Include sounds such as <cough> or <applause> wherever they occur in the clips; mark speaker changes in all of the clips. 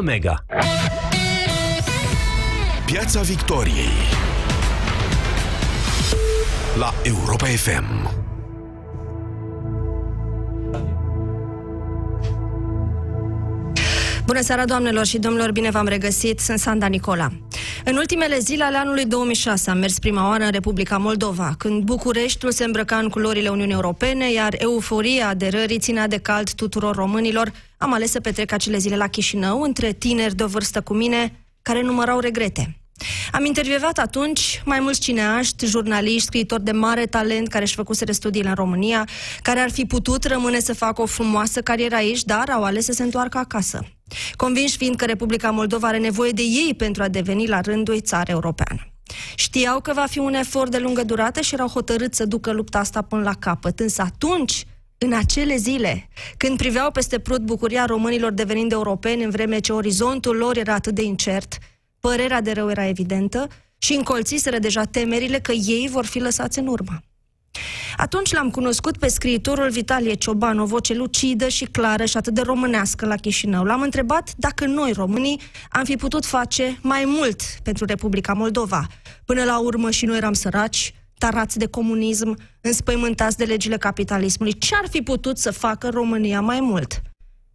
Speaker 1: Mega.
Speaker 2: Piața Victoriei la Europa FM.
Speaker 3: Bună seara, doamnelor și domnilor, bine v-am regăsit, sunt Sanda Nicola. În ultimele zile ale anului 2006 am mers prima oară în Republica Moldova, când Bucureștiul se îmbrăca în culorile Uniunii Europene, iar euforia aderării ținea de cald tuturor românilor. Am ales să petrec acele zile la Chișinău, între tineri de o vârstă cu mine, care numărau regrete. Am intervievat atunci mai mulți cineaști, jurnaliști, scriitori de mare talent care își făcuseră studiile în România, care ar fi putut rămâne să facă o frumoasă carieră aici, dar au ales să se întoarcă acasă. Convinși fiind că Republica Moldova are nevoie de ei pentru a deveni la rândul țară europeană. Știau că va fi un efort de lungă durată și erau hotărâți să ducă lupta asta până la capăt. Însă atunci, în acele zile, când priveau peste prut bucuria românilor devenind europeni în vreme ce orizontul lor era atât de incert, părerea de rău era evidentă și încolțiseră deja temerile că ei vor fi lăsați în urmă. Atunci l-am cunoscut pe scriitorul Vitalie Cioban, o voce lucidă și clară și atât de românească la Chișinău. L-am întrebat dacă noi, românii, am fi putut face mai mult pentru Republica Moldova. Până la urmă și noi eram săraci, tarați de comunism, înspăimântați de legile capitalismului. Ce ar fi putut să facă România mai mult?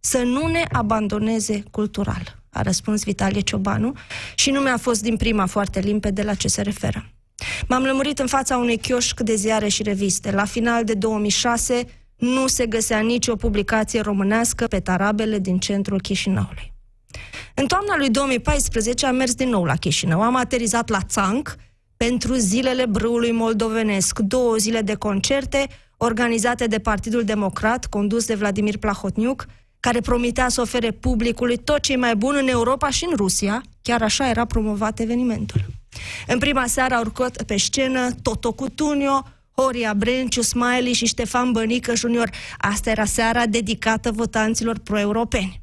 Speaker 3: Să nu ne abandoneze cultural, a răspuns Vitalie Ciobanu și nu mi-a fost din prima foarte limpede la ce se referă. M-am lămurit în fața unui chioșc de ziare și reviste. La final de 2006 nu se găsea nicio publicație românească pe tarabele din centrul Chișinăului. În toamna lui 2014 am mers din nou la Chișinău. Am aterizat la Țanc pentru zilele brâului moldovenesc. Două zile de concerte organizate de Partidul Democrat, condus de Vladimir Plahotniuc, care promitea să ofere publicului tot ce e mai bun în Europa și în Rusia. Chiar așa era promovat evenimentul. În prima seară au urcat pe scenă Toto Cutunio, Horia Brenciu, Smiley și Ștefan Bănică Junior. Asta era seara dedicată votanților pro-europeni.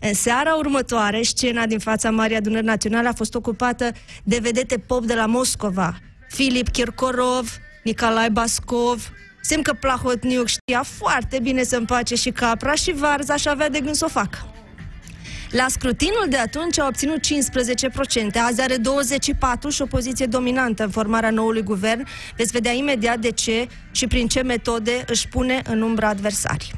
Speaker 3: În seara următoare, scena din fața Marii Adunări Naționale a fost ocupată de vedete pop de la Moscova. Filip Kirkorov, Nicolae Bascov, semn că Plahotniuc știa foarte bine să împace și capra și varza și avea de gând să o facă. La scrutinul de atunci a obținut 15%, azi are 24 și o poziție dominantă în formarea noului guvern. Veți vedea imediat de ce și prin ce metode își pune în umbra adversarii.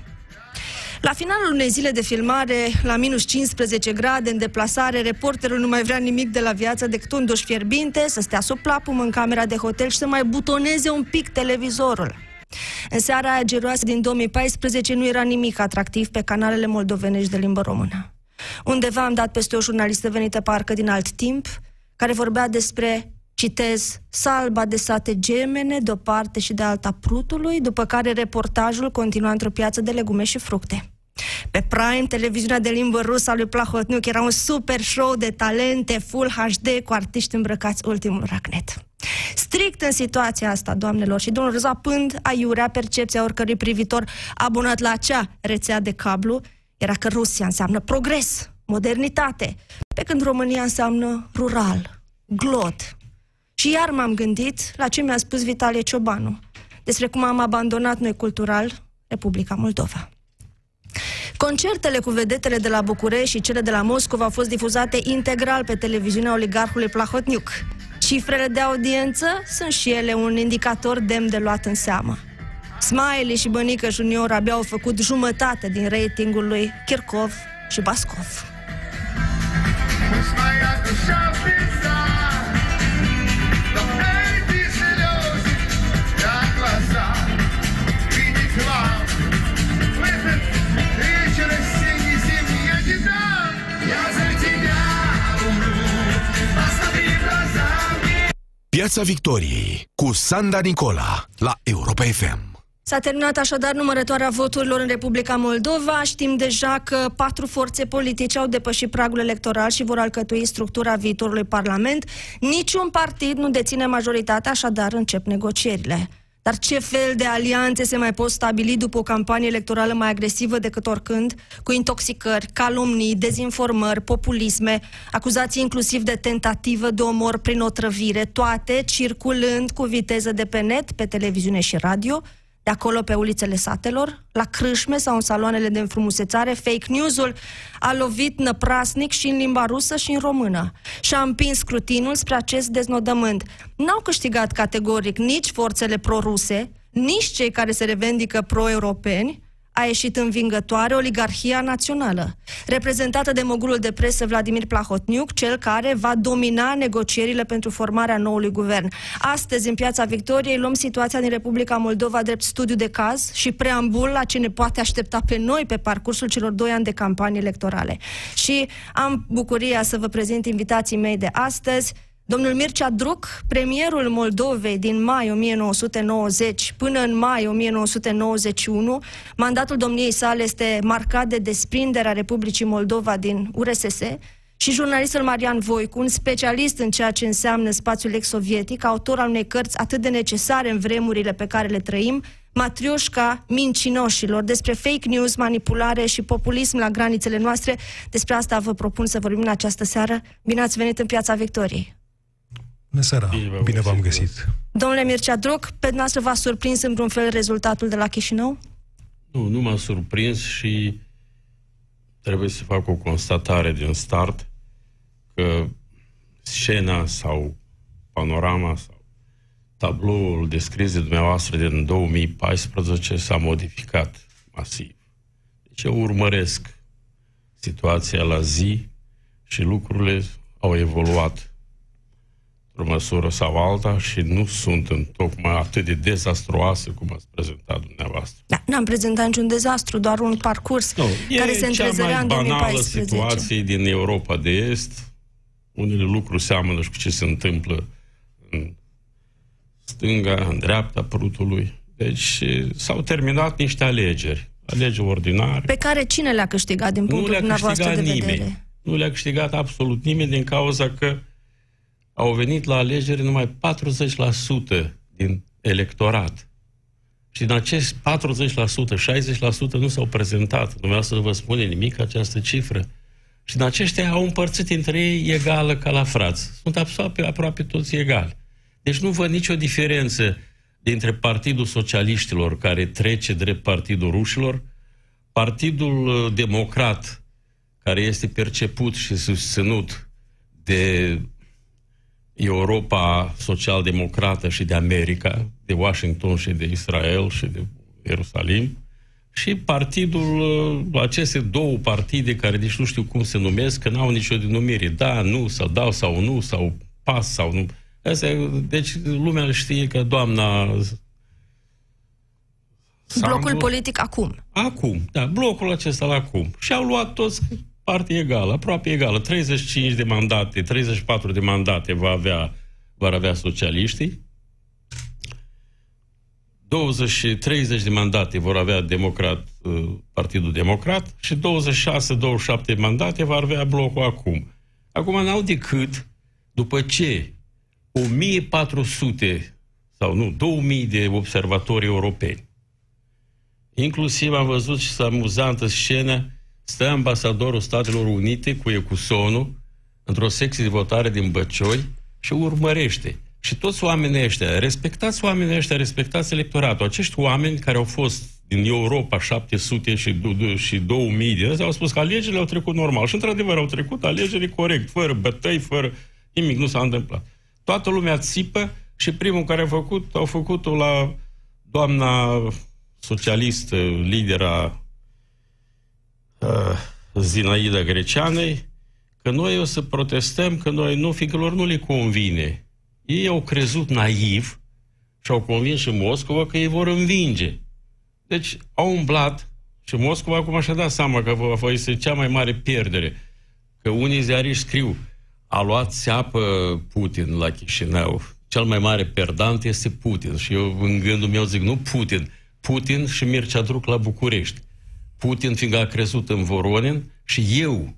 Speaker 3: La finalul unei zile de filmare, la minus 15 grade, în deplasare, reporterul nu mai vrea nimic de la viață decât un duș fierbinte, să stea sub plapum în camera de hotel și să mai butoneze un pic televizorul. În seara aia geroasă din 2014 nu era nimic atractiv pe canalele moldovenești de limbă română. Undeva am dat peste o jurnalistă venită parcă din alt timp, care vorbea despre, citez, salba de sate gemene de o parte și de alta prutului, după care reportajul continua într-o piață de legume și fructe. Pe Prime, televiziunea de limbă rusă a lui Plahotniuc era un super show de talente, full HD, cu artiști îmbrăcați ultimul racnet. Strict în situația asta, doamnelor și domnilor, zapând aiurea percepția oricărui privitor abonat la acea rețea de cablu, era că Rusia înseamnă progres, modernitate, pe când România înseamnă rural, glot. Și iar m-am gândit la ce mi-a spus Vitalie Ciobanu despre cum am abandonat noi cultural Republica Moldova. Concertele cu vedetele de la București și cele de la Moscova au fost difuzate integral pe televiziunea oligarhului Plahotniuc. Cifrele de audiență sunt și ele un indicator demn de luat în seamă. Smiley și Bănică Junior abia au făcut jumătate din ratingul lui Kirkov și Bascov.
Speaker 2: Piața Victoriei cu Sanda Nicola la Europa FM.
Speaker 3: S-a terminat așadar numărătoarea voturilor în Republica Moldova. Știm deja că patru forțe politice au depășit pragul electoral și vor alcătui structura viitorului Parlament. Niciun partid nu deține majoritatea, așadar încep negocierile. Dar ce fel de alianțe se mai pot stabili după o campanie electorală mai agresivă decât oricând, cu intoxicări, calomnii, dezinformări, populisme, acuzații inclusiv de tentativă de omor prin otrăvire, toate circulând cu viteză de pe net, pe televiziune și radio, de acolo pe ulițele satelor, la crâșme sau în saloanele de înfrumusețare, fake news-ul a lovit năprasnic și în limba rusă și în română și a împins scrutinul spre acest deznodământ. N-au câștigat categoric nici forțele pro-ruse, nici cei care se revendică pro-europeni, a ieșit învingătoare oligarhia națională, reprezentată de mogulul de presă Vladimir Plahotniuc, cel care va domina negocierile pentru formarea noului guvern. Astăzi, în Piața Victoriei, luăm situația din Republica Moldova drept studiu de caz și preambul la ce ne poate aștepta pe noi pe parcursul celor doi ani de campanie electorale. Și am bucuria să vă prezint invitații mei de astăzi, Domnul Mircea Druc, premierul Moldovei din mai 1990 până în mai 1991, mandatul domniei sale este marcat de desprinderea Republicii Moldova din URSS și jurnalistul Marian Voicu, un specialist în ceea ce înseamnă spațiul ex-sovietic, autor al unei cărți atât de necesare în vremurile pe care le trăim, Matrioșca mincinoșilor, despre fake news, manipulare și populism la granițele noastre. Despre asta vă propun să vorbim în această seară. Bine ați venit în Piața Victoriei!
Speaker 2: Bună seara! Bine, Bine v-am găsit!
Speaker 3: Domnule Mircea Droc, pe noastră v-a surprins în vreun fel rezultatul de la Chișinău?
Speaker 1: Nu, nu m-a surprins și trebuie să fac o constatare din start că scena sau panorama sau tabloul descris de dumneavoastră din 2014 s-a modificat masiv. Deci eu urmăresc situația la zi și lucrurile au evoluat într-o măsură sau alta și nu sunt în tocmai atât de dezastruoase cum ați prezentat dumneavoastră.
Speaker 3: Da, n-am prezentat niciun dezastru, doar un parcurs
Speaker 1: nu,
Speaker 3: care se întrezărea în 2014.
Speaker 1: situație din Europa de Est. Unele lucruri seamănă și cu ce se întâmplă în stânga, în dreapta prutului. Deci s-au terminat niște alegeri. Alegeri ordinare.
Speaker 3: Pe care cine le-a câștigat din punctul dumneavoastră de
Speaker 1: nimeni.
Speaker 3: vedere?
Speaker 1: Nu le-a câștigat absolut nimeni din cauza că au venit la alegeri numai 40% din electorat. Și din acest 40%, 60% nu s-au prezentat. Nu vreau să vă spune nimic această cifră. Și din aceștia au împărțit între ei egală ca la frați. Sunt aproape, aproape toți egali. Deci nu văd nicio diferență dintre Partidul Socialiștilor, care trece drept Partidul Rușilor, Partidul uh, Democrat, care este perceput și susținut de Europa social-democrată și de America, de Washington și de Israel și de Ierusalim, și partidul, uh, aceste două partide care nici nu știu cum se numesc, că n-au nicio denumire, da, nu, sau dau sau nu, sau pas sau nu. Asta, deci lumea știe că doamna
Speaker 3: Sandu, Blocul politic acum.
Speaker 1: Acum, da, blocul acesta la acum. Și au luat toți partie egală, aproape egală. 35 de mandate, 34 de mandate va avea, va avea socialiștii. 20 și 30 de mandate vor avea democrat, uh, Partidul Democrat și 26-27 mandate va avea blocul acum. Acum n-au decât, după ce 1400 sau nu, 2000 de observatori europeni, inclusiv am văzut și amuzantă scenă stă ambasadorul Statelor Unite cu Ecusonul într-o secție de votare din Băcioi și urmărește. Și toți oamenii ăștia, respectați oamenii ăștia, respectați electoratul. Acești oameni care au fost din Europa 700 și, și 2000 de au spus că alegerile au trecut normal. Și într-adevăr au trecut alegerile corect, fără bătăi, fără nimic, nu s-a întâmplat. Toată lumea țipă și primul care a făcut, au făcut-o la doamna socialistă, lidera uh, Zinaida Greceanei, că noi o să protestăm, că noi nu, fiindcă lor nu le convine. Ei au crezut naiv și au convins și Moscova că ei vor învinge. Deci au umblat și Moscova acum și-a dat seama că va fi cea mai mare pierdere. Că unii ziariști scriu, a luat seapă Putin la Chișinău. Cel mai mare perdant este Putin. Și eu în gândul meu zic, nu Putin, Putin și Mircea Druc la București. Putin fiindcă a crezut în Voronin și eu,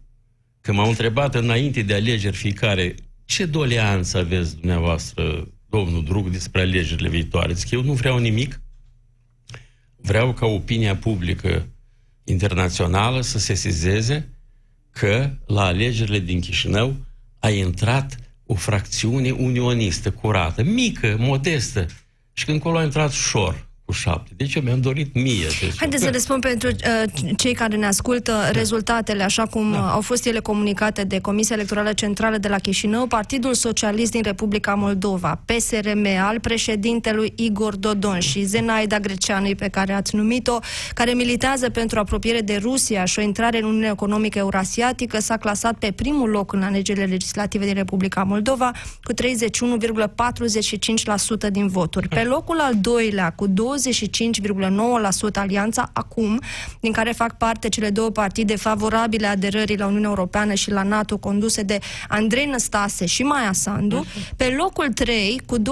Speaker 1: când m-au întrebat înainte de alegeri fiecare, ce doleanță aveți dumneavoastră, domnul Drug, despre alegerile viitoare? Zic, eu nu vreau nimic. Vreau ca opinia publică internațională să se sizeze că la alegerile din Chișinău a intrat o fracțiune unionistă curată, mică, modestă. Și când acolo a intrat Șor, cu șapte. Deci eu mi-am dorit mie.
Speaker 3: Haideți să le spun pentru uh, cei care ne ascultă da. rezultatele, așa cum da. au fost ele comunicate de Comisia Electorală Centrală de la Chișinău, Partidul Socialist din Republica Moldova, PSRM, al președintelui Igor Dodon și Zenaida Greceanui, pe care ați numit-o, care militează pentru apropiere de Rusia și o intrare în Uniunea Economică Eurasiatică, s-a clasat pe primul loc în alegerile legislative din Republica Moldova cu 31,45% din voturi. Pe locul al doilea, cu 20 25,9% alianța acum, din care fac parte cele două partide favorabile aderării la Uniunea Europeană și la NATO, conduse de Andrei Năstase și Maia Sandu. Pe locul 3, cu 24,12%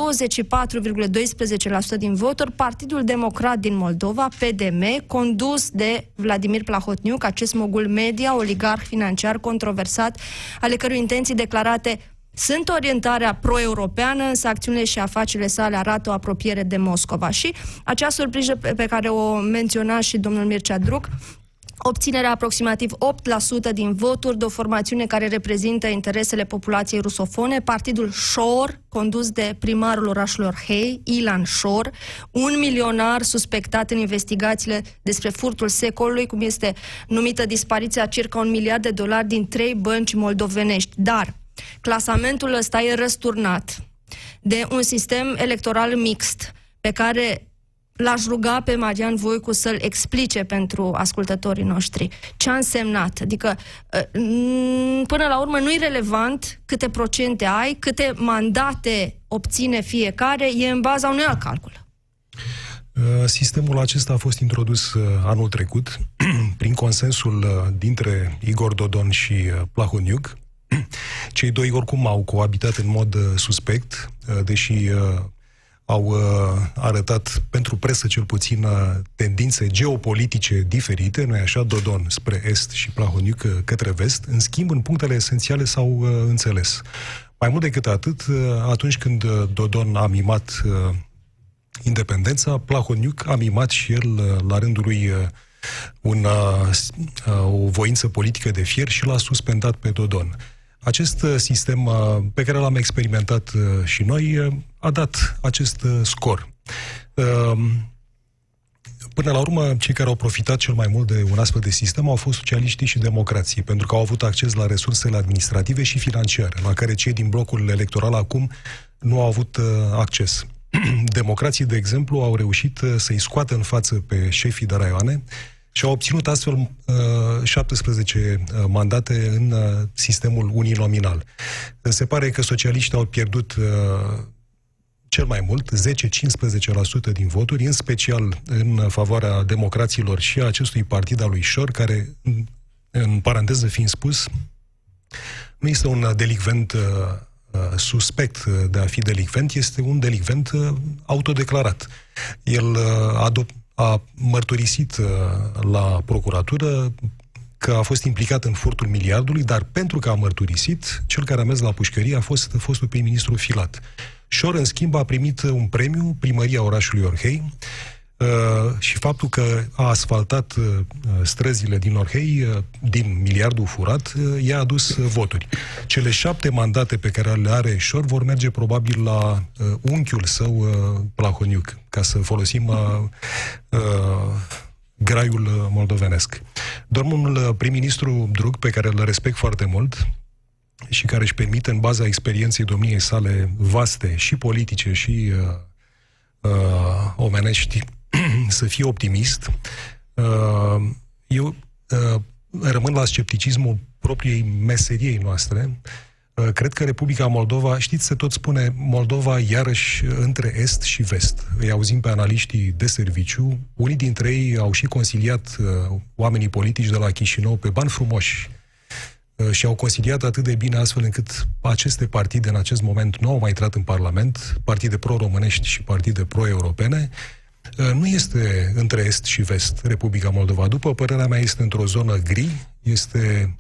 Speaker 3: din voturi, Partidul Democrat din Moldova, PDM, condus de Vladimir Plahotniuc, acest mogul media, oligarh financiar controversat, ale cărui intenții declarate sunt orientarea pro-europeană, însă acțiunile și afacerile sale arată o apropiere de Moscova. Și acea surpriză pe care o menționa și domnul Mircea Druc, obținerea aproximativ 8% din voturi de o formațiune care reprezintă interesele populației rusofone, partidul Shor, condus de primarul orașului Orhei, Ilan Shor, un milionar suspectat în investigațiile despre furtul secolului, cum este numită dispariția circa un miliard de dolari din trei bănci moldovenești. Dar Clasamentul ăsta e răsturnat de un sistem electoral mixt pe care l-aș ruga pe Marian Voicu să-l explice pentru ascultătorii noștri. Ce a însemnat? Adică, ă, până la urmă, nu e relevant câte procente ai, câte mandate obține fiecare, e în baza unui alt calcul.
Speaker 4: Ă, sistemul acesta a fost introdus ă, anul trecut <clears throat> prin consensul dintre Igor Dodon și Plahoniuc, <clears throat> cei doi oricum au coabitat în mod uh, suspect, uh, deși uh, au arătat pentru presă cel puțin tendințe geopolitice diferite, nu așa, Dodon spre est și Plahoniuc către vest. În schimb, în punctele esențiale s-au înțeles. Mai mult decât atât, atunci când Dodon a mimat independența, Plahoniuc a mimat și el, la rândul lui, una, o voință politică de fier și l-a suspendat pe Dodon. Acest uh, sistem uh, pe care l-am experimentat uh, și noi a dat acest scor. Um, până la urmă, cei care au profitat cel mai mult de un astfel de sistem au fost socialiștii și democrații, pentru că au avut acces la resursele administrative și financiare, la care cei din blocul electoral acum nu au avut acces. <clears throat> Democrații, de exemplu, au reușit să-i scoată în față pe șefii de raioane, și au obținut astfel uh, 17 uh, mandate în uh, sistemul uninominal. Se pare că socialiștii au pierdut uh, cel mai mult, 10-15% din voturi, în special în favoarea democraților și a acestui partid al lui Șor, care, în, în paranteză fiind spus, nu este un delicvent uh, uh suspect de a fi delicvent, este un delicvent uh, autodeclarat. El uh, adop- a mărturisit uh, la procuratură că a fost implicat în furtul miliardului, dar pentru că a mărturisit, cel care a mers la pușcărie a fost fostul prim-ministru Filat. Șor, în schimb, a primit un premiu, primăria orașului Orhei, Uh, și faptul că a asfaltat uh, străzile din Orhei uh, din miliardul furat i-a adus voturi. Cele șapte mandate pe care le are Șor vor merge probabil la unchiul său Plahoniuc, ca să folosim graiul moldovenesc. Domnul prim-ministru Drug, pe care îl respect foarte mult, și care își permite, în baza experienței domniei sale vaste, și politice, și uh, uh, omenești, <clears throat> să fie optimist. Uh, eu uh, rămân la scepticismul propriei meseriei noastre. Uh, cred că Republica Moldova, știți, se tot spune Moldova iarăși între est și vest. Îi auzim pe analiștii de serviciu. Unii dintre ei au și consiliat oamenii politici de la Chișinău pe bani frumoși și au consiliat atât de bine astfel încât aceste partide în acest moment nu au mai intrat în Parlament, partide pro-românești și partide pro-europene, Uh, nu este între Est și Vest Republica Moldova. După părerea mea, este într-o zonă gri, este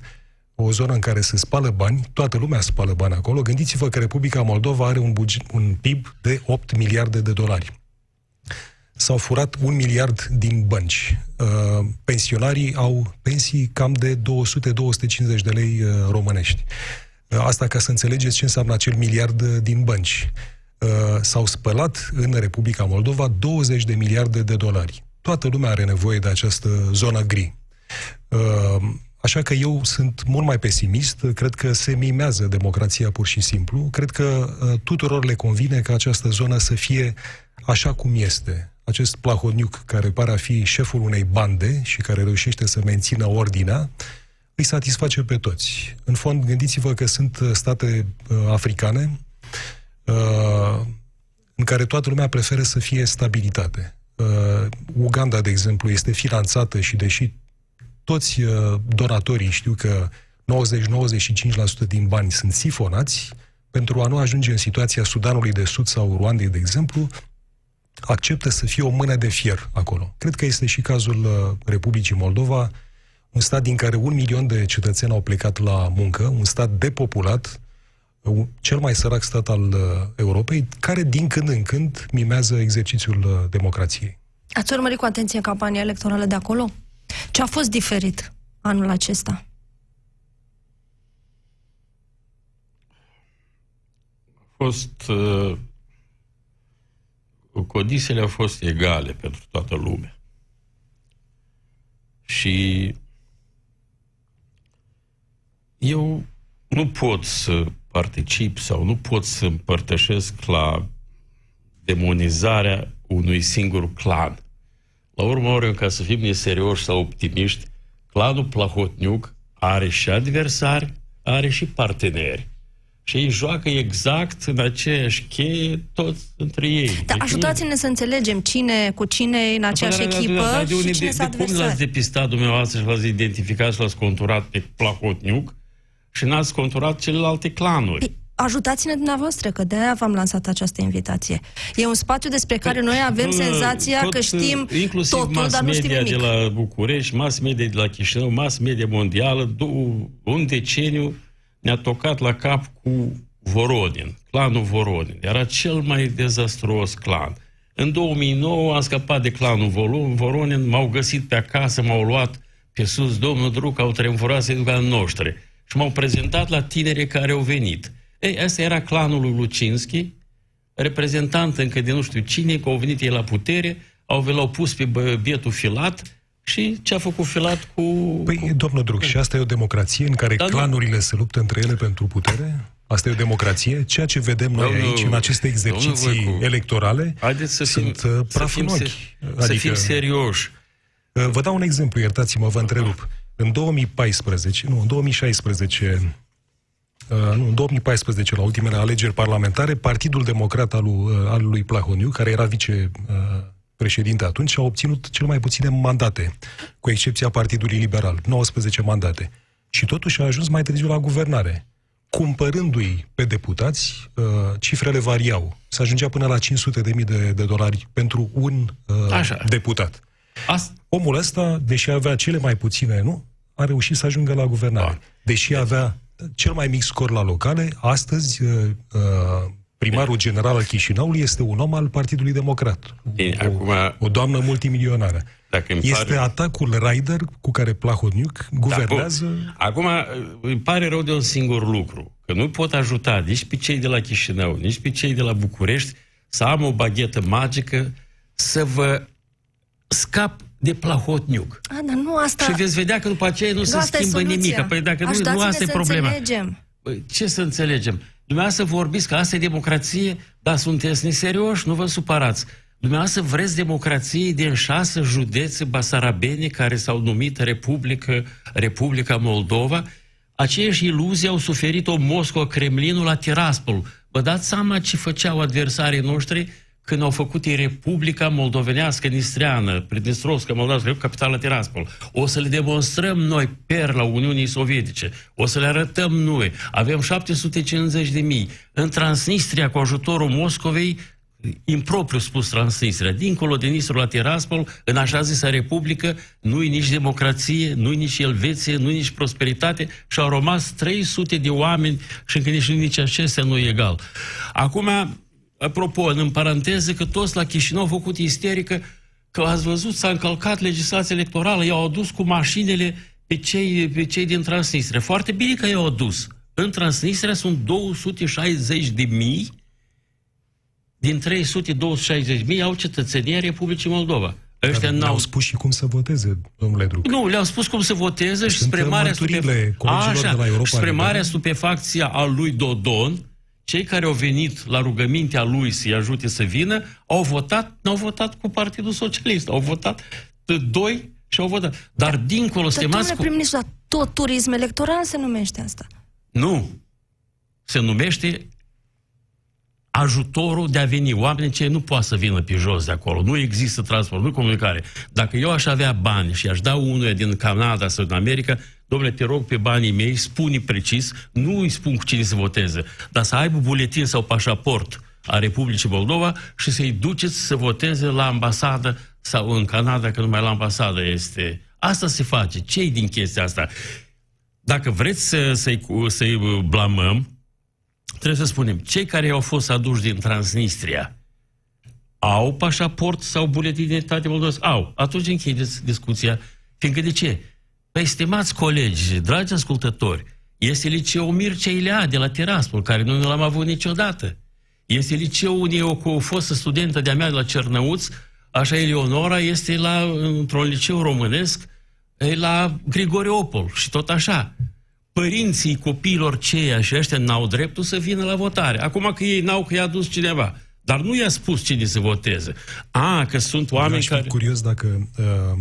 Speaker 4: o zonă în care se spală bani, toată lumea spală bani acolo. Gândiți-vă că Republica Moldova are un, buget, un PIB de 8 miliarde de dolari. S-au furat un miliard din bănci. Uh, pensionarii au pensii cam de 200-250 de lei uh, românești. Asta ca să înțelegeți ce înseamnă acel miliard din bănci. uh, s-au spălat în Republica Moldova 20 de miliarde de dolari. Toată lumea are nevoie de această zonă gri. Uh, Așa că eu sunt mult mai pesimist, cred că se mimează democrația pur și simplu, cred că uh, tuturor le convine ca această zonă să fie așa cum este. Acest Plahoniuc, care pare a fi șeful unei bande și care reușește să mențină ordinea, îi satisface pe toți. În fond, gândiți-vă că sunt uh, state uh, africane uh, în care toată lumea preferă să fie stabilitate. Uh, Uganda, de exemplu, este finanțată și deși toți uh, donatorii știu că 90-95% din bani sunt sifonați, pentru a nu ajunge în situația Sudanului de Sud sau Ruandei, de exemplu, acceptă să fie o mână de fier acolo. Cred că este și cazul uh, Republicii Moldova, un stat din care un milion de cetățeni au plecat la muncă, un stat depopulat, uh, cel mai sărac stat al Europei, care din când în când mimează exercițiul democrației.
Speaker 3: Ați urmărit cu atenție campania electorală de acolo? Ce a fost diferit anul acesta?
Speaker 1: A fost... Uh, codisele au fost egale pentru toată lumea. Și eu nu pot să particip sau nu pot să împărtășesc la demonizarea unui singur clan. La urmă ori, ca să fim neserioși sau optimiști, clanul Plahotniuc are și adversari, are și parteneri. Și ei joacă exact în aceeași cheie toți între ei.
Speaker 3: Dar deci ajutați-ne nu... să înțelegem cine cu cine e în aceeași dar, echipă dar, dar, de și cine de, de cum
Speaker 1: l-ați depistat dumneavoastră și l-ați identificat și l-ați conturat pe Plahotniuc și n-ați conturat celelalte clanuri? Păi,
Speaker 3: ajutați-ne dumneavoastră, că de-aia v-am lansat această invitație. E un spațiu despre care noi avem tot, senzația tot, că știm
Speaker 1: inclusiv
Speaker 3: totul,
Speaker 1: mass
Speaker 3: dar nu
Speaker 1: media
Speaker 3: știm nimic.
Speaker 1: de la București, mass media de la Chișinău, mass media mondială, un deceniu ne-a tocat la cap cu Vorodin, clanul Vorodin. Era cel mai dezastruos clan. În 2009 am scăpat de clanul Voronin, m-au găsit pe acasă, m-au luat pe sus, domnul Druc, au tremurat să ducă noștri. Și m-au prezentat la tineri care au venit. Ei, asta era clanul lui Lucinski, reprezentant încă de nu știu cine, că au venit ei la putere, au, l-au pus pe bietul filat și ce a făcut filat cu...
Speaker 4: Păi,
Speaker 1: cu...
Speaker 4: domnul Druc, și asta e o democrație în care Dar clanurile nu... se luptă între ele pentru putere? Asta e o democrație? Ceea ce vedem noi domnul, aici, în aceste exerciții cu... electorale,
Speaker 1: Haideți să fim,
Speaker 4: sunt uh, praf
Speaker 1: să fim,
Speaker 4: în ochi.
Speaker 1: Adică, să fim serioși.
Speaker 4: Uh, vă dau un exemplu, iertați-mă, vă întrerup. În 2014, nu, în 2016, Uh, nu, în 2014, la ultimele alegeri parlamentare, Partidul Democrat al, lui, uh, al lui Plahoniu, care era vice uh, președinte atunci, a obținut cel mai puține mandate, cu excepția Partidului Liberal, 19 mandate. Și totuși a ajuns mai târziu la guvernare. Cumpărându-i pe deputați, cifrele variau. Se ajungea până la 500 de mii de, de dolari pentru un Așa. deputat. Asta... Omul ăsta, deși avea cele mai puține, nu? A reușit să ajungă la guvernare. Da. Deși avea cel mai mic scor la locale. Astăzi, uh, uh, primarul general al Chișinăului este un om al Partidului Democrat.
Speaker 1: Bine,
Speaker 4: o,
Speaker 1: acum,
Speaker 4: o doamnă multimilionară.
Speaker 1: Dacă
Speaker 4: este
Speaker 1: pare...
Speaker 4: atacul Raider cu care Plahotniuc guvernează...
Speaker 1: Da, acum, îmi pare rău de un singur lucru, că nu pot ajuta nici pe cei de la Chișinău, nici pe cei de la București să am o baghetă magică să vă scap de plahotniuc.
Speaker 3: A, dar nu asta...
Speaker 1: Și veți vedea că după aceea nu, nu se schimbă nimic. Păi dacă nu, nu asta e problema. Înțelegem. Păi, ce să înțelegem? Dumneavoastră vorbiți că asta e democrație, dar sunteți neserioși, nu vă supărați. Dumneavoastră vreți democrație din șase județe basarabene care s-au numit Republică, Republica Moldova? Aceeași iluzie au suferit-o Moscova, Kremlinul la Tiraspol. Vă dați seama ce făceau adversarii noștri când au făcut Republica Moldovenească Nistreană, Pridnestrovska Moldavska, capitala Tiraspol. O să le demonstrăm noi perla Uniunii Sovietice, o să le arătăm noi. Avem 750 de mii. În Transnistria, cu ajutorul Moscovei, impropriu spus Transnistria, dincolo de Nistru la Tiraspol, în așa zisă Republică, nu-i nici democrație, nu-i nici Elveție, nu-i nici prosperitate și au rămas 300 de oameni și încă nici, nici acestea nu e egal. Acum, apropo, în paranteză, că toți la Chișinău au făcut isterică că ați văzut, s-a încălcat legislația electorală, i-au adus cu mașinile pe cei, pe cei din Transnistria. Foarte bine că i-au adus. În Transnistria sunt 260 de mii din 360 mii au cetățenia Republicii Moldova.
Speaker 4: Ăștia n-au... au spus și cum să voteze, domnule Druc.
Speaker 1: Nu, le-au spus cum să voteze și spre marea,
Speaker 4: stupef... Așa, de la Europa
Speaker 1: spre marea stupefacție a lui Dodon, cei care au venit la rugămintea lui să-i ajute să vină, au votat, n-au votat cu Partidul Socialist, au votat doi și au votat. Dar dincolo,
Speaker 3: stimați... Dar, prim-ministru, tot turism electoral se numește asta.
Speaker 1: Nu. Se numește ajutorul de a veni. Oamenii ce nu poate să vină pe jos de acolo. Nu există transport, nu comunicare. Dacă eu aș avea bani și aș da unuia din Canada sau din America, domnule, te rog pe banii mei, spune precis, nu îi spun cu cine să voteze, dar să aibă buletin sau pașaport a Republicii Moldova și să-i duceți să voteze la ambasadă sau în Canada, că numai la ambasadă este. Asta se face. ce din chestia asta? Dacă vreți să, să-i, să-i blamăm, trebuie să spunem, cei care au fost aduși din Transnistria au pașaport sau buletin de identitate moldovesc? Au. Atunci închideți discuția. Fiindcă de ce? Păi, stimați colegi, dragi ascultători, este liceul Mircea Ilea de la Tiraspol, care nu l-am avut niciodată. Este liceul unde eu cu o fostă studentă de-a mea de la Cernăuț, așa Eleonora, este la, într-un liceu românesc, la Grigoriopol și tot așa părinții copiilor ceia și ăștia n-au dreptul să vină la votare. Acum că ei n-au, că i-a dus cineva. Dar nu i-a spus cine să voteze. A, că sunt oameni
Speaker 4: care... curios dacă... Uh...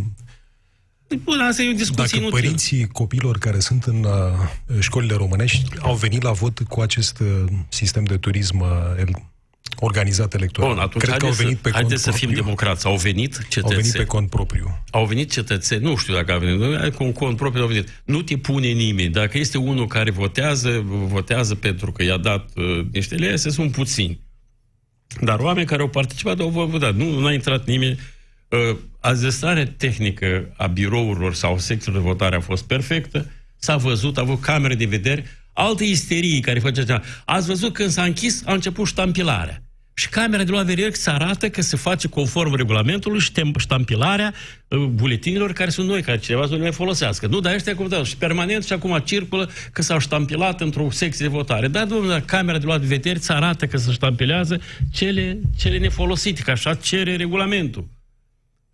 Speaker 1: Bun, asta e o discuție
Speaker 4: Dacă părinții copiilor care sunt în uh, școlile românești au venit la vot cu acest uh, sistem de turism uh, organizat electoral.
Speaker 1: Bun, atunci Cred că au venit pe cont să propriu. fim democrați. Au venit cetățeni.
Speaker 4: Au venit pe cont propriu.
Speaker 1: Au venit cetățeni. Nu știu dacă au venit. Cu un cont propriu au venit. Nu te pune nimeni. Dacă este unul care votează, votează pentru că i-a dat uh, niște lei, să sunt puțini. Dar oameni care au participat au votat. Nu, nu a intrat nimeni. Uh, azestarea tehnică a birourilor sau secțiilor de votare a fost perfectă. S-a văzut, a avut camere de vedere. Altă isterie care făcea ceva. Ați văzut când s-a închis, a început ștampilarea. Și camera de la să arată că se face conform regulamentului ștampilarea uh, buletinilor care sunt noi, care cineva să nu le folosească. Nu, dar ăștia cum dau. Și permanent și acum circulă că s-au ștampilat într-o secție de votare. Da, domnule, camera de luat vedere îți arată că se ștampilează cele, cele nefolosite, că așa cere regulamentul.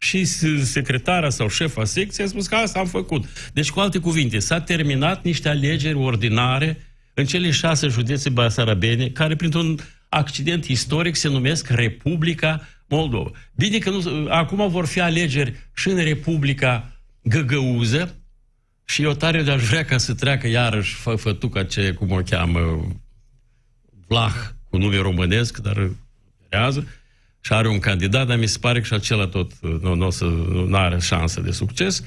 Speaker 1: Și secretara sau șefa secției a spus că asta am făcut. Deci, cu alte cuvinte, s-a terminat niște alegeri ordinare în cele șase județe basarabene, care printr-un accident istoric se numesc Republica Moldova. Bine că nu, acum vor fi alegeri și în Republica Găgăuză și eu tare de-aș vrea ca să treacă iarăși fă, fătuca ce, cum o cheamă, Vlah, cu nume românesc, dar rează, și are un candidat, dar mi se pare că și acela tot nu, nu, să, nu are șansă de succes.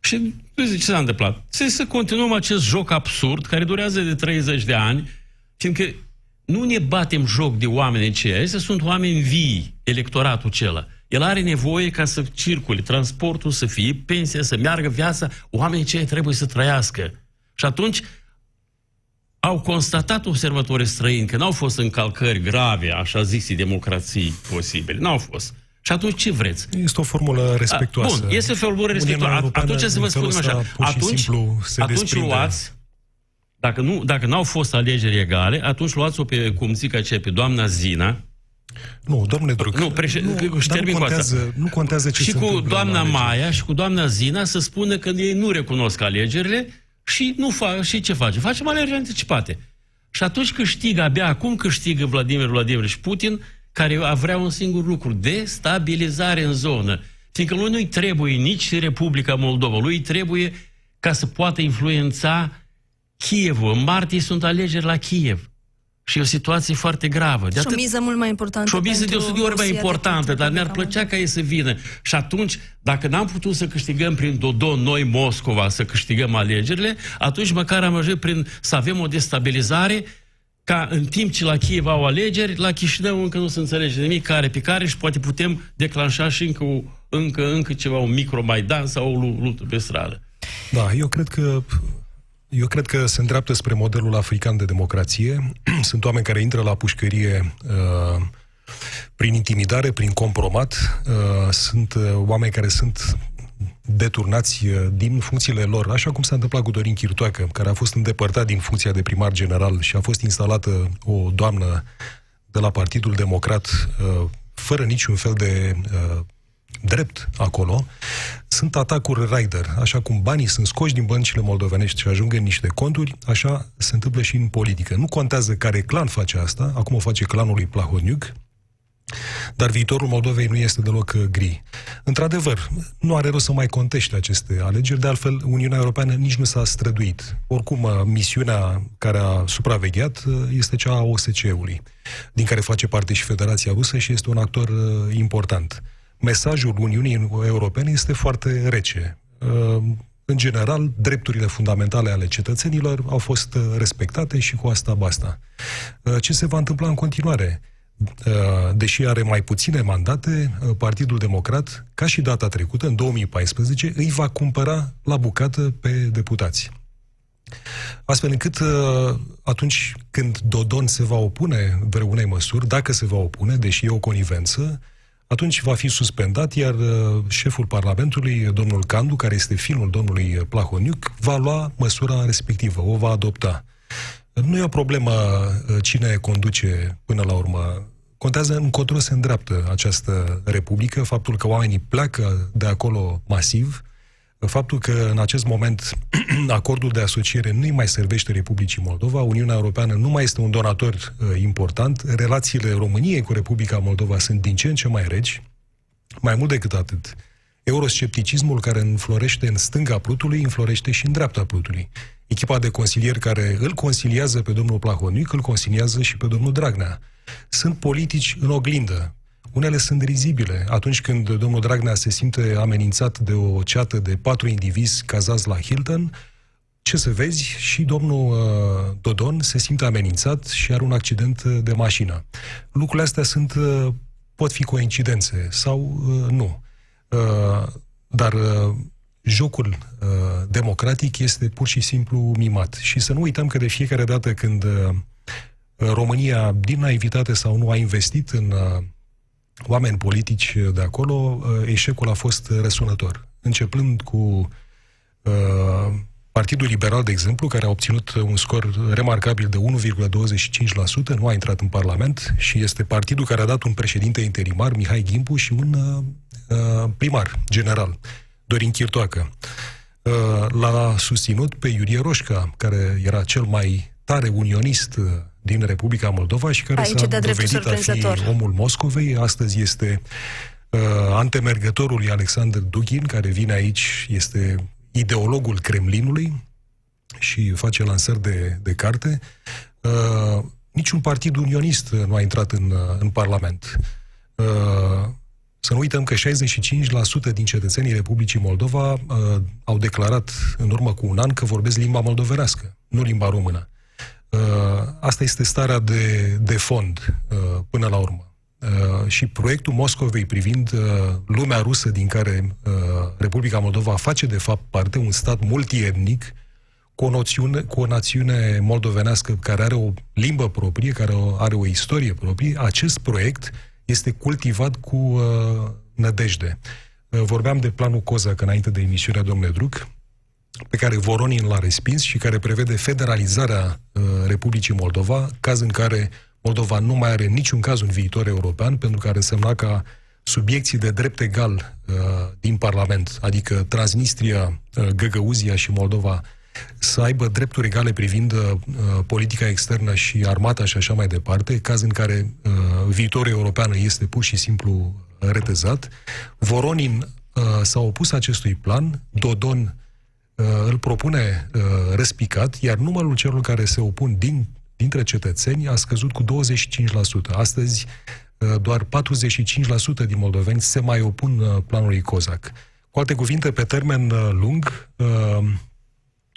Speaker 1: Și ce s-a întâmplat? Se să continuăm acest joc absurd care durează de 30 de ani, fiindcă nu ne batem joc de oameni aceia. Astea sunt oameni vii, electoratul acela. El are nevoie ca să circule transportul, să fie pensia, să meargă viața. Oamenii aceia trebuie să trăiască. Și atunci au constatat observatorii străini că n-au fost încalcări grave, așa zise, democrații posibile. N-au fost. Și atunci ce vreți?
Speaker 4: Este o formulă respectuoasă.
Speaker 1: Bun, este o formulă respectuoasă. Atunci să vă spun așa. Atunci, atunci luați dacă nu, dacă n-au fost alegeri egale, atunci luați-o pe, cum zic aceea, pe doamna Zina,
Speaker 4: nu, domnule Druc,
Speaker 1: nu, președ... nu,
Speaker 4: nu, contează, nu contează ce
Speaker 1: Și
Speaker 4: se
Speaker 1: cu doamna Maia și cu doamna Zina să spună că ei nu recunosc alegerile și nu fac și ce face? Facem alegeri anticipate. Și atunci câștigă, abia acum câștigă Vladimir Vladimir și Putin, care vrea un singur lucru, destabilizare în zonă. Fiindcă lui nu-i trebuie nici Republica Moldova, lui trebuie ca să poată influența Kievul. În martie sunt alegeri la Kiev. Și e o situație foarte gravă.
Speaker 3: De și o miză mult mai importantă.
Speaker 1: Și o miză de 100 de ori mai importantă, dar ne-ar plăcea ca ei să vină. Și atunci, dacă n-am putut să câștigăm prin Dodon, noi, Moscova, să câștigăm alegerile, atunci măcar am ajuns prin să avem o destabilizare ca în timp ce la Kiev au alegeri, la Chișinău încă nu se înțelege nimic care pe care și poate putem declanșa și încă, încă, încă ceva, un micro-Maidan sau o luptă pe stradă.
Speaker 4: Da, eu cred că eu cred că se îndreaptă spre modelul african de democrație. <clears throat> Sunt oameni care intră la pușcărie uh, prin intimidare, prin compromat. Uh, sunt uh, oameni care sunt deturnați uh, din funcțiile lor, așa cum s-a întâmplat cu Dorin Chirtoacă, care a fost îndepărtat din funcția de primar general și a fost instalată o doamnă de la Partidul Democrat, uh, fără niciun fel de uh, drept acolo, sunt atacuri rider. Așa cum banii sunt scoși din băncile moldovenești și ajung în niște conturi, așa se întâmplă și în politică. Nu contează care clan face asta, acum o face clanul lui Plahoniuc, dar viitorul Moldovei nu este deloc uh, gri. Într-adevăr, nu are rost să mai contește aceste alegeri, de altfel Uniunea Europeană nici nu s-a străduit. Oricum, uh, misiunea care a supravegheat uh, este cea a OSCE-ului, din care face parte și Federația Rusă și este un actor important. Mesajul Uniunii Europene este foarte rece. În general, drepturile fundamentale ale cetățenilor au fost respectate și cu asta basta. Ce se va întâmpla în continuare? Uh, deși are mai puține mandate, uh, Partidul Democrat, ca și data trecută, în 2014, îi va cumpăra la bucată pe deputați. Astfel încât uh, atunci când Dodon se va opune vreunei măsuri, dacă se va opune, deși e o conivență, atunci va fi suspendat, iar șeful Parlamentului, domnul Candu, care este fiul domnului Plahoniuc, va lua măsura respectivă, o va adopta. Nu e o problemă uh, cine conduce până la urmă. Contează încotro se îndreaptă această republică, faptul că oamenii pleacă de acolo masiv, faptul că în acest moment <clears throat> acordul de asociere nu-i mai servește Republicii Moldova, Uniunea Europeană nu mai este un donator uh, important, relațiile României cu Republica Moldova sunt din ce în ce mai regi, mai mult decât atât. Euroscepticismul care înflorește în stânga Plutului, înflorește și în dreapta Plutului echipa de consilieri care îl consiliază pe domnul Plahoniuc, îl consiliază și pe domnul Dragnea. Sunt politici în oglindă. Unele sunt rizibile. Atunci când domnul Dragnea se simte amenințat de o ceată de patru indivizi cazați la Hilton, ce să vezi, și domnul uh, Dodon se simte amenințat și are un accident de mașină. Lucrurile astea sunt, uh, pot fi coincidențe sau uh, nu. Uh, dar uh, jocul uh, democratic este pur și simplu mimat. Și să nu uităm că de fiecare dată când uh, România, din naivitate sau nu, a investit în uh, oameni politici de acolo, uh, eșecul a fost răsunător. Începând cu uh, Partidul Liberal, de exemplu, care a obținut un scor remarcabil de 1,25%, nu a intrat în Parlament și este partidul care a dat un președinte interimar, Mihai Gimpu, și un uh, uh primar general. Dorin Chirtoacă. Uh, l-a susținut pe Iurie Roșca, care era cel mai tare unionist uh, din Republica Moldova și care
Speaker 3: Aici
Speaker 4: s-a dovedit a fi omul Moscovei. Astăzi este uh, antemergătorul lui Alexander Dugin, care vine aici, este ideologul Kremlinului și face lansări de, de carte. Uh, niciun partid unionist nu a intrat în, uh, în Parlament. Uh, să nu uităm că 65% din cetățenii Republicii Moldova uh, au declarat în urmă cu un an că vorbesc limba moldovenească, nu limba română. Uh, asta este starea de, de fond uh, până la urmă. Uh, și proiectul Moscovei privind uh, lumea rusă din care uh, Republica Moldova face de fapt parte, un stat multietnic, cu o, noțiune, cu o națiune moldovenească care are o limbă proprie, care are o istorie proprie, acest proiect este cultivat cu uh, nădejde. Uh, vorbeam de planul Cozac înainte de emisiunea domnule Druc, pe care Voronin l-a respins și care prevede federalizarea uh, Republicii Moldova, caz în care Moldova nu mai are niciun caz un viitor european, pentru că ar însemna ca subiecții de drept egal uh, din Parlament, adică Transnistria, uh, Găgăuzia și Moldova, să aibă drepturi egale privind uh, politica externă și armata și așa mai departe, caz în care uh, viitorul european este pur și simplu retezat. Voronin uh, s-a opus acestui plan, Dodon uh, îl propune uh, răspicat, iar numărul celor care se opun din, dintre cetățeni a scăzut cu 25%. Astăzi, uh, doar 45% din moldoveni se mai opun uh, planului COZAC. Cu alte cuvinte, pe termen uh, lung, uh,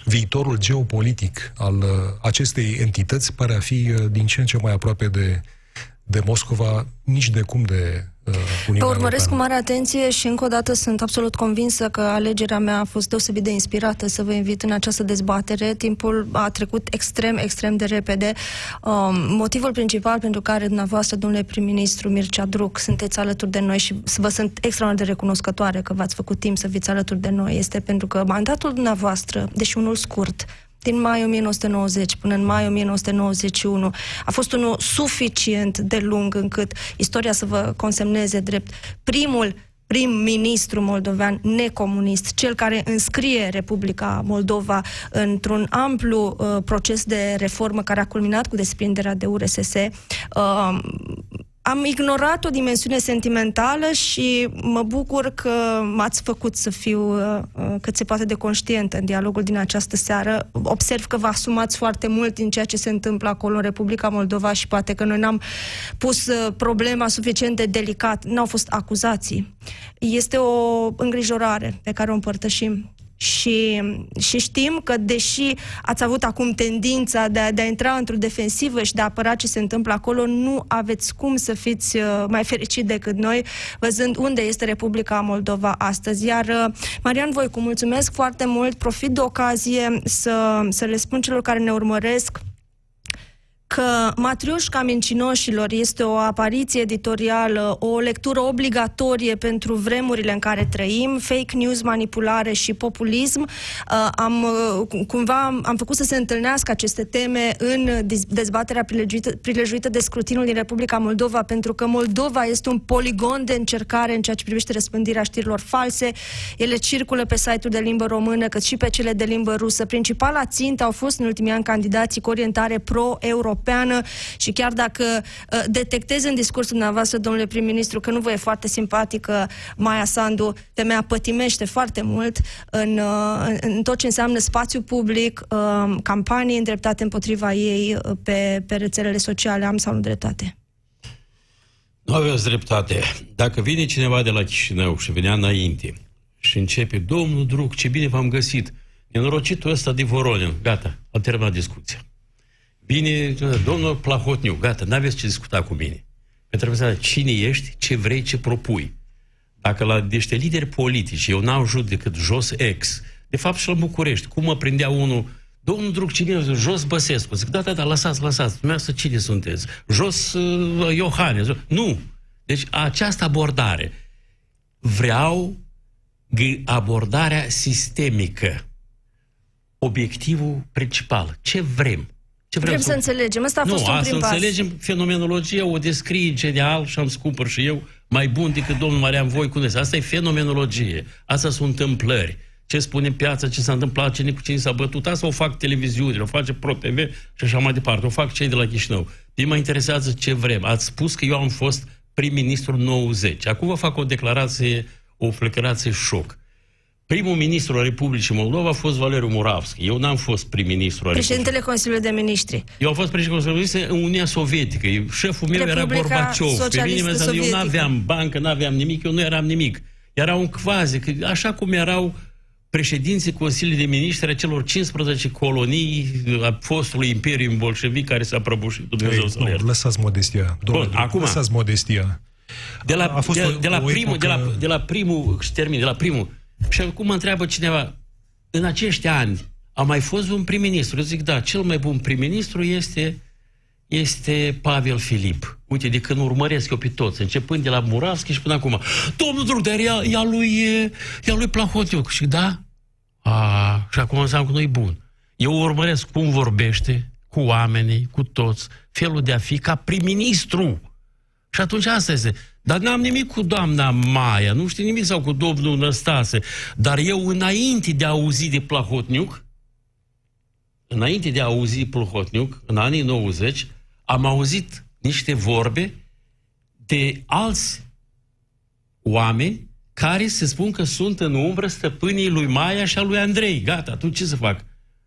Speaker 4: viitorul geopolitic al uh, acestei entități pare a fi uh, din ce în ce mai aproape de, de Moscova, nici de cum de uh, Uniunea
Speaker 3: Vă urmăresc
Speaker 4: Europeană.
Speaker 3: cu mare atenție și încă o dată sunt absolut convinsă că alegerea mea a fost deosebit de inspirată să vă invit în această dezbatere. Timpul a trecut extrem, extrem de repede. Um, motivul principal pentru care dumneavoastră, domnule prim-ministru Mircea Druc, sunteți alături de noi și vă sunt extraordinar de recunoscătoare că v-ați făcut timp să fiți alături de noi este pentru că mandatul dumneavoastră, deși unul scurt, din mai 1990 până în mai 1991 a fost unul suficient de lung încât istoria să vă consemneze drept primul prim-ministru moldovean necomunist, cel care înscrie Republica Moldova într-un amplu uh, proces de reformă care a culminat cu desprinderea de URSS. Uh, am ignorat o dimensiune sentimentală și mă bucur că m-ați făcut să fiu uh, uh, cât se poate de conștientă în dialogul din această seară. Observ că vă asumați foarte mult din ceea ce se întâmplă acolo în Republica Moldova și poate că noi n-am pus uh, problema suficient de delicat. N-au fost acuzații. Este o îngrijorare pe care o împărtășim și, și știm că, deși ați avut acum tendința de a, de a intra într-o defensivă și de a apăra ce se întâmplă acolo, nu aveți cum să fiți uh, mai fericit decât noi, văzând unde este Republica Moldova astăzi. Iar, uh, Marian Voicu, mulțumesc foarte mult, profit de ocazie să, să le spun celor care ne urmăresc că Matriușca Mincinoșilor este o apariție editorială, o lectură obligatorie pentru vremurile în care trăim, fake news, manipulare și populism. Uh, am, uh, cumva am făcut să se întâlnească aceste teme în dezbaterea prilejuită, prilejuită de scrutinul din Republica Moldova, pentru că Moldova este un poligon de încercare în ceea ce privește răspândirea știrilor false. Ele circulă pe site-ul de limbă română, cât și pe cele de limbă rusă. Principala țintă au fost în ultimii ani candidații cu orientare pro-europeană europeană și chiar dacă uh, detectez în discursul dumneavoastră, domnule prim-ministru, că nu vă e foarte simpatică Maia Sandu, femeia pătimește foarte mult în, uh, în, în tot ce înseamnă spațiu public, uh, campanii îndreptate împotriva ei uh, pe, pe rețelele sociale. Am sau nu dreptate?
Speaker 1: Nu aveți dreptate. Dacă vine cineva de la Chișinău și venea înainte și începe, domnul Druc, ce bine v-am găsit, nenorocitul ăsta de Voronin, gata, a terminat discuția. Bine, domnul Plahotniu, gata, n-aveți ce discuta cu mine. Că trebuie să cine ești, ce vrei, ce propui. Dacă la niște lideri politici eu n-am jut decât jos ex, de fapt și la București, cum mă prindea unul, domnul Druc, cine jos Băsescu? Zic, da, da, da, lăsați, lăsați, dumneavoastră cine sunteți? Jos uh, Iohannes? Nu. Deci această abordare. Vreau abordarea sistemică. Obiectivul principal. Ce vrem?
Speaker 3: Ce vrem, vrem să... să înțelegem. Asta a
Speaker 1: nu,
Speaker 3: fost un prim
Speaker 1: pas. înțelegem fenomenologia, o descrie genial și am scupăr și eu mai bun decât domnul Marian Voicu. Asta e fenomenologie. Asta sunt întâmplări. Ce spune piața, ce s-a întâmplat, cine cu cine s-a bătut. Asta o fac televiziunile, o face ProTV și așa mai departe. O fac cei de la Chișinău. Pe mă interesează ce vrem. Ați spus că eu am fost prim-ministru 90. Acum vă fac o declarație, o declarație șoc. Primul ministru al Republicii Moldova a fost Valeriu Muravski. Eu n-am fost prim-ministru al
Speaker 3: Președintele Consiliului de Ministri.
Speaker 1: Eu am fost președintele Consiliului de Ministri în Uniunea Sovietică. Șeful meu Republica era Gorbaciov. Pe mine mi eu nu aveam bancă, nu aveam nimic, eu nu eram nimic. Era un quasi, așa cum erau președinții Consiliului de Ministri a celor 15 colonii a fostului Imperiu Bolșevic care s-a prăbușit. Dumnezeu Ei,
Speaker 4: să lăsați modestia. Domnule, Bun, acum, lăsați modestia.
Speaker 1: De la, a fost de, de, la primul, epocă... de, la, de la primul, termin, de la primul și acum mă întreabă cineva, în acești ani a mai fost un prim-ministru? Eu zic, da, cel mai bun prim-ministru este, este Pavel Filip. Uite, de când urmăresc eu pe toți, începând de la Muravski și până acum. Domnul Druc, dar ea, ea lui, ea lui Plahotniuc. Și da? A, și acum înseamnă că nu e bun. Eu urmăresc cum vorbește cu oamenii, cu toți, felul de a fi ca prim-ministru. Și atunci asta este. Dar n-am nimic cu doamna Maia, nu știu nimic sau cu domnul Năstase. Dar eu, înainte de a auzi de Plahotniuc, înainte de a auzi Plahotniuc, în anii 90, am auzit niște vorbe de alți oameni care se spun că sunt în umbră stăpânii lui Maia și a lui Andrei. Gata, atunci ce să fac?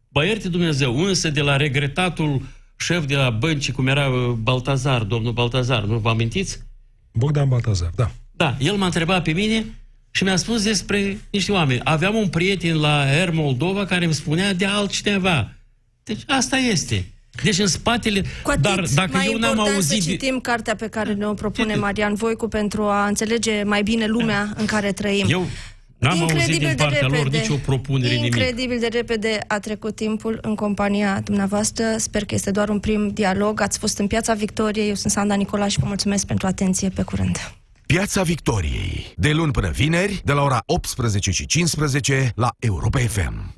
Speaker 1: Băierte Dumnezeu, însă de la regretatul șef de la bănci, cum era uh, Baltazar, domnul Baltazar, nu vă amintiți?
Speaker 4: Bogdan Baltazar, da.
Speaker 1: Da, el m-a întrebat pe mine și mi-a spus despre niște oameni. Aveam un prieten la Air Moldova care îmi spunea de altcineva. Deci asta este. Deci în spatele...
Speaker 3: dar dacă mai eu n-am auzit... să citim cartea pe care ne-o propune Marian Voicu pentru a înțelege mai bine lumea în care trăim.
Speaker 1: Eu N-am incredibil auzit din partea de repede, lor nicio propunere
Speaker 3: Incredibil
Speaker 1: nimic.
Speaker 3: de repede a trecut timpul în compania dumneavoastră. Sper că este doar un prim dialog. Ați fost în Piața Victoriei. Eu sunt Sanda Nicola și vă mulțumesc pentru atenție. Pe curând.
Speaker 2: Piața Victoriei. De luni până vineri, de la ora 18 și 15 la Europa FM.